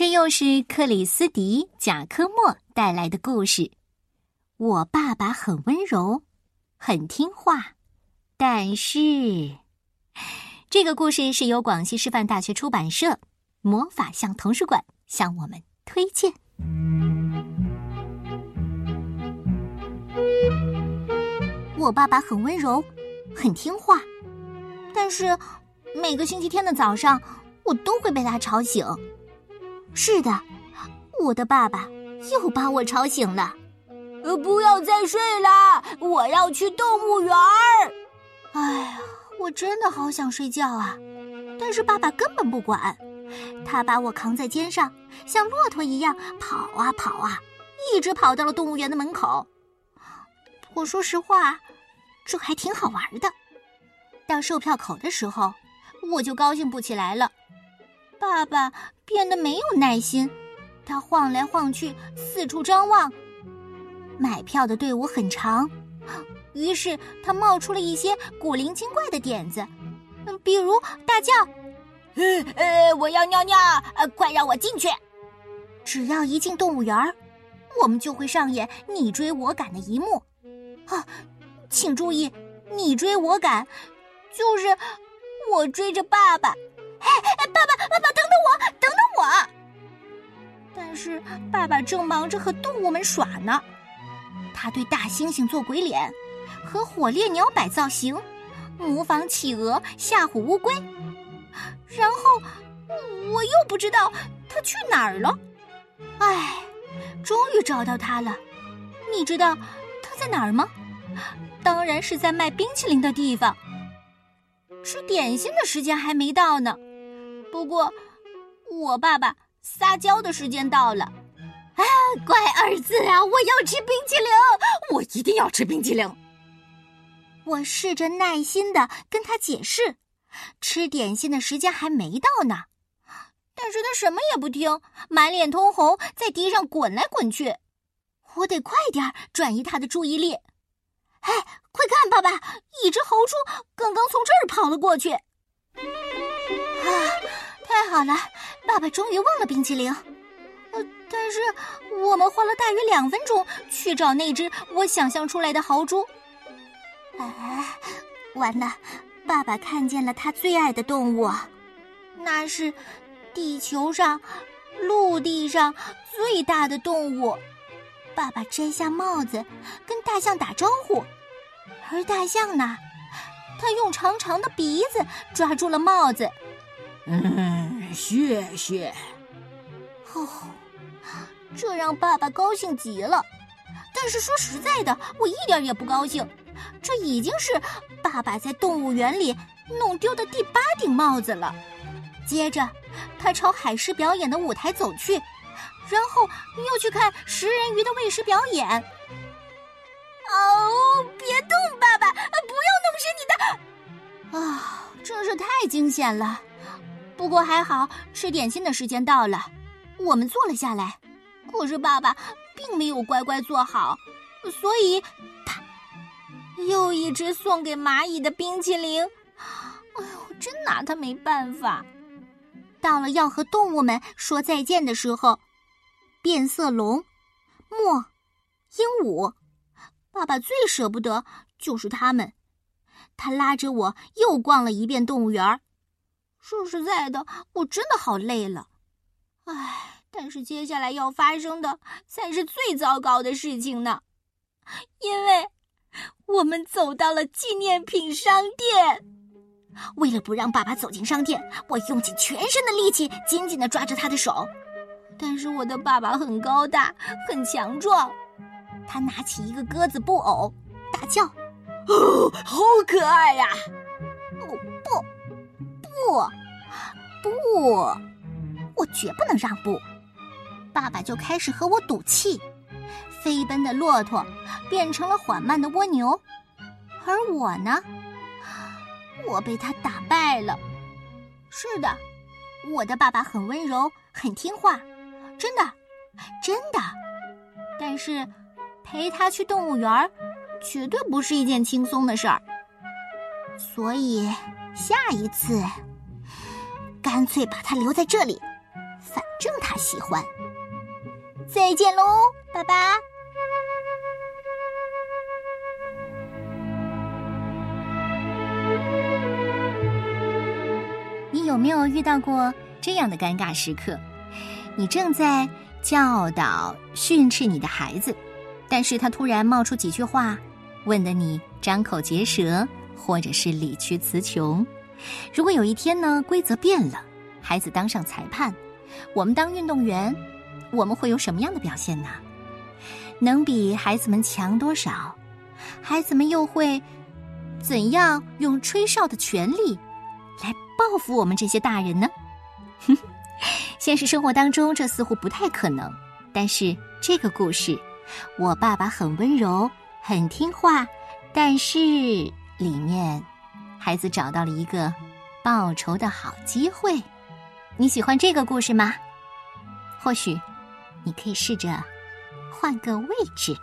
这又是克里斯迪·贾科莫带来的故事。我爸爸很温柔，很听话，但是这个故事是由广西师范大学出版社魔法象童书馆向我们推荐。我爸爸很温柔，很听话，但是每个星期天的早上，我都会被他吵醒。是的，我的爸爸又把我吵醒了。呃，不要再睡了，我要去动物园儿。哎呀，我真的好想睡觉啊！但是爸爸根本不管，他把我扛在肩上，像骆驼一样跑啊跑啊，一直跑到了动物园的门口。我说实话，这还挺好玩的。到售票口的时候，我就高兴不起来了。爸爸变得没有耐心，他晃来晃去，四处张望。买票的队伍很长，于是他冒出了一些古灵精怪的点子，比如大叫：“呃，我要尿尿，呃，快让我进去！”只要一进动物园我们就会上演你追我赶的一幕。啊，请注意，你追我赶，就是我追着爸爸。哎，爸爸，爸爸，等等我，等等我！但是爸爸正忙着和动物们耍呢，他对大猩猩做鬼脸，和火烈鸟摆造型，模仿企鹅吓唬乌龟，然后我又不知道他去哪儿了。哎，终于找到他了，你知道他在哪儿吗？当然是在卖冰淇淋的地方。吃点心的时间还没到呢。不过，我爸爸撒娇的时间到了。啊，乖儿子啊，我要吃冰淇淋，我一定要吃冰淇淋。我试着耐心的跟他解释，吃点心的时间还没到呢。但是他什么也不听，满脸通红，在地上滚来滚去。我得快点转移他的注意力。哎，快看，爸爸，一只猴猪刚刚从这儿跑了过去。啊！太好了，爸爸终于忘了冰淇淋。呃，但是我们花了大约两分钟去找那只我想象出来的豪猪。哎，完了，爸爸看见了他最爱的动物，那是地球上、陆地上最大的动物。爸爸摘下帽子，跟大象打招呼，而大象呢，他用长长的鼻子抓住了帽子。嗯，谢谢。哦，这让爸爸高兴极了。但是说实在的，我一点也不高兴。这已经是爸爸在动物园里弄丢的第八顶帽子了。接着，他朝海狮表演的舞台走去，然后又去看食人鱼的喂食表演。哦，别动，爸爸，不要弄湿你的。啊，真是太惊险了。不过还好，吃点心的时间到了，我们坐了下来。可是爸爸并没有乖乖坐好，所以，啪，又一只送给蚂蚁的冰淇淋。哎呦，真拿他没办法。到了要和动物们说再见的时候，变色龙、墨、鹦鹉，爸爸最舍不得就是他们。他拉着我又逛了一遍动物园儿。说实在的，我真的好累了，唉！但是接下来要发生的才是最糟糕的事情呢，因为我们走到了纪念品商店。为了不让爸爸走进商店，我用尽全身的力气，紧紧的抓着他的手。但是我的爸爸很高大，很强壮，他拿起一个鸽子布偶，大叫：“哦，好可爱呀！”哦不不，不，我绝不能让步！爸爸就开始和我赌气，飞奔的骆驼变成了缓慢的蜗牛，而我呢，我被他打败了。是的，我的爸爸很温柔，很听话，真的，真的。但是陪他去动物园绝对不是一件轻松的事儿。所以下一次。干脆把它留在这里，反正他喜欢。再见喽，爸爸。你有没有遇到过这样的尴尬时刻？你正在教导训斥你的孩子，但是他突然冒出几句话，问得你张口结舌，或者是理屈词穷。如果有一天呢，规则变了，孩子当上裁判，我们当运动员，我们会有什么样的表现呢？能比孩子们强多少？孩子们又会怎样用吹哨的权利来报复我们这些大人呢？现实生活当中，这似乎不太可能。但是这个故事，我爸爸很温柔，很听话，但是里面孩子找到了一个报仇的好机会。你喜欢这个故事吗？或许你可以试着换个位置。